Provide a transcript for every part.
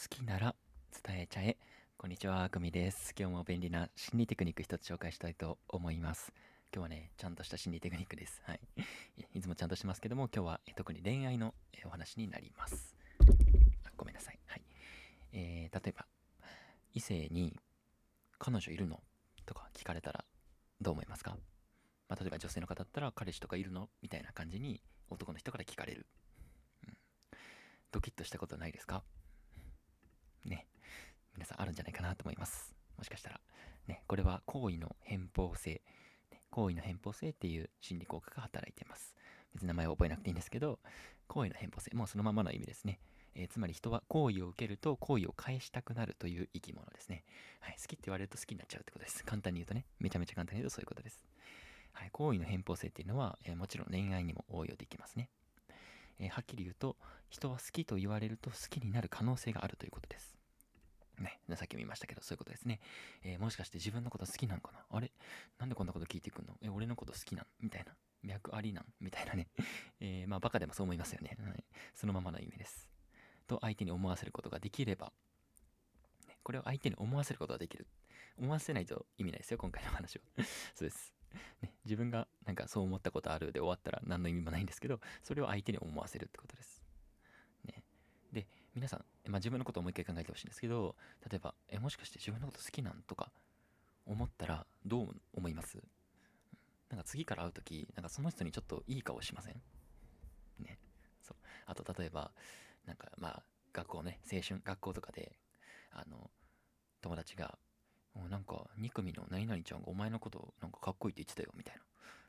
好きなら伝えちゃえ。こんにちは、あくみです。今日も便利な心理テクニック一つ紹介したいと思います。今日はね、ちゃんとした心理テクニックです。はい。いつもちゃんとしてますけども、今日は特に恋愛のお話になります。ごめんなさい。はい。えー、例えば、異性に、彼女いるの？とか聞かれたらどう思いますか？まあ、例えば女性の方だったら彼氏とかいるの？みたいな感じに男の人から聞かれる。うん、ドキッとしたことないですか？ね。皆さんあるんじゃないかなと思います。もしかしたら。ね、これは行為の偏方性。ね、行為の偏方性っていう心理効果が働いています。別に名前を覚えなくていいんですけど、行為の偏方性。もうそのままの意味ですね。えー、つまり人は行為を受けると行為を返したくなるという生き物ですね。はい、好きって言われると好きになっちゃうってことです。簡単に言うとね、めちゃめちゃ簡単に言うとそういうことです。はい、行為の偏方性っていうのは、えー、もちろん恋愛にも応用できますね。えー、はっきり言うと、人は好きと言われると好きになる可能性があるということです。ね、さっきも言いましたけど、そういうことですね。えー、もしかして自分のこと好きなんかな？あれ？なんでこんなこと聞いてくんの？え、俺のこと好きなん？みたいな。脈ありなん？みたいなね。えー、まあ、バカでもそう思いますよね。はい。そのままの意味です。と相手に思わせることができれば、ね、これを相手に思わせることができる。思わせないと意味ないですよ、今回の話は。そうです。ね、自分がなんかそう思ったことあるで終わったら何の意味もないんですけど、それを相手に思わせるってことです。ね、で、皆さん、まあ、自分のことをもう一回考えてほしいんですけど、例えば、え、もしかして自分のこと好きなんとか思ったらどう思います？なんか次から会う時なんかその人にちょっといい顔しません？ね。そう。あと、例えば、なんかまあ、学校ね、青春、学校とかで、あの、友達が、2組の何々ちゃんがお前のことなんかかっこいいって言ってたよみたいな。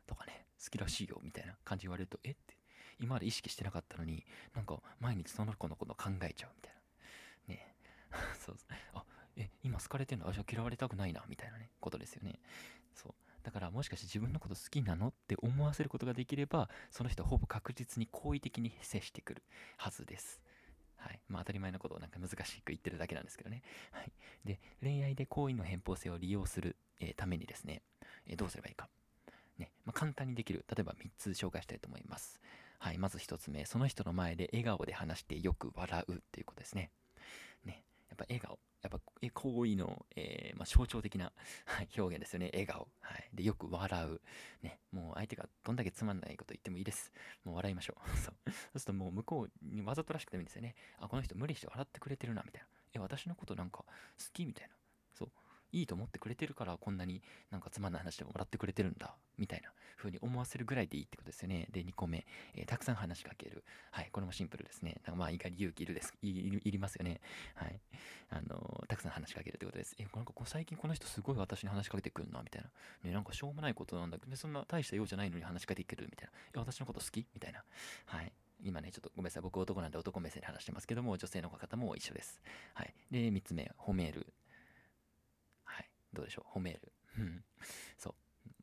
とかね、好きらしいよみたいな感じ言われると、え？って、今まで意識してなかったのに、なんか毎日その子のこと考えちゃうみたいな。ね そうそう。あ、え、今好かれてんの？あ、じゃ嫌われたくないなみたいなね、ことですよね。そう。だからもしかして自分のこと好きなの？って思わせることができれば、その人はほぼ確実に好意的に接してくるはずです。はい。まあ当たり前のことをなんか難しく言ってるだけなんですけどね。はい。で、恋愛で行為の偏方性を利用する、え、ためにですね、え、どうすればいいか。ね、まあ、簡単にできる。例えば3つ紹介したいと思います。はい。まず1つ目、その人の前で笑顔で話してよく笑うっていうことですね。ね。やっぱ笑顔。やっぱ、行為の、えー、まあ、象徴的な、はい、表現ですよね。笑顔。はい。で、よく笑う。ね。もう相手がどんだけつまんないこと言ってもいいです。もう笑いましょう。そう。そうするともう向こうにわざとらしくてもいいんですよね。あ、この人無理して笑ってくれてるな、みたいな。え、私のことなんか好きみたいな。そう。いいと思ってくれてるからこんなになんかつまんない話でも笑ってくれてるんだみたいな風に思わせるぐらいでいいってことですよね。で、2個目、えー、たくさん話しかける。はい、これもシンプルですね。なんかまあ、意外に勇気いるです。いりますよね。はい。あのー、たくさん話しかけるってことです。え、なんか最近この人すごい私に話しかけてくるな、みたいな。ね、なんかしょうもないことなんだけど、そんな大した用じゃないのに話しかけてくるみたいな。え、私のこと好き？みたいな。はい。今ね、ちょっとごめんなさい。僕男なんで男目線で話してますけども、女性の方も一緒です。はい。で、3つ目、褒める。はいどうでしょう？褒める。うん。そ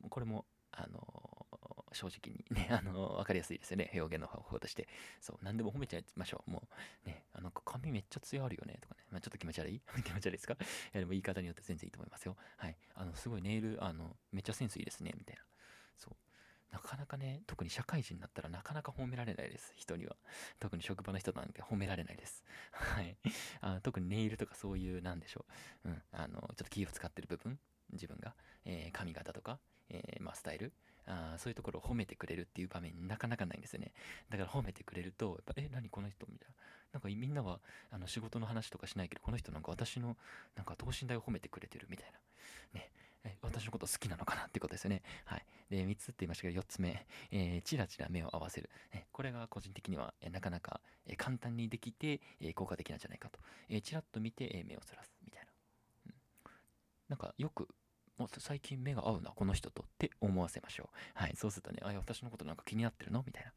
う。これも、あのー、正直にね、あのー、わかりやすいですよね。表現の方法として。そう。何でも褒めちゃいましょう。もう、ね、あの、髪めっちゃ艶あるよね。とかね。まあ、ちょっと気持ち悪い？気持ち悪いですか？いや、でも言い方によって全然いいと思いますよ。はい。あの、すごいネイル、あの、めっちゃセンスいいですね。みたいな。そう。なかなかね、特に社会人になったらなかなか褒められないです、人には。特に職場の人なんて褒められないです。はい。あ特にネイルとかそういう、なんでしょう。うん。あの、ちょっと気を使ってる部分、自分が、えー、髪型とか、えー、まあ、スタイルあそういうところを褒めてくれるっていう場面なかなかないんですよね。だから褒めてくれると、やっぱ、え、何この人？みたいな。なんかみんなはあの仕事の話とかしないけど、この人なんか私のなんか等身大を褒めてくれてるみたいな。ね。私のこと好きなのかなってことですよね。はい。で、3つって言いましたけど、4つ目、えー、チラチラ目を合わせる。えこれが個人的には、えなかなか、え簡単にできて、え効果的なんじゃないかと。えチラッと見て、え目をそらすみたいな。うん、なんかよく、もう最近目が合うな、この人とって思わせましょう。はい。そうするとね、あ、私のことなんか気になってるの？みたいな。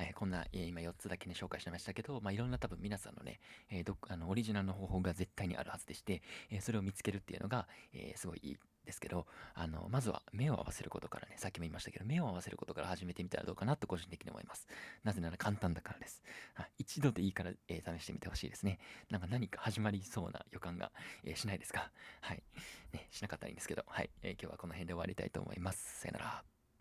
はい、こんな、えー、今4つだけね、紹介しましたけど、まあ、いろんな多分皆さんのね、えー、どあのオリジナルの方法が絶対にあるはずでして、えー、それを見つけるっていうのが、えーすごいいいですけど、あの、まずは目を合わせることからね、さっきも言いましたけど、目を合わせることから始めてみたらどうかなと個人的に思います。なぜなら簡単だからです。はい、一度でいいから、えー、試してみてほしいですね。なんか何か始まりそうな予感が、えー、しないですか？はい。ね、しなかったらいいんですけど、はい、えー、今日はこの辺で終わりたいと思います。さよなら。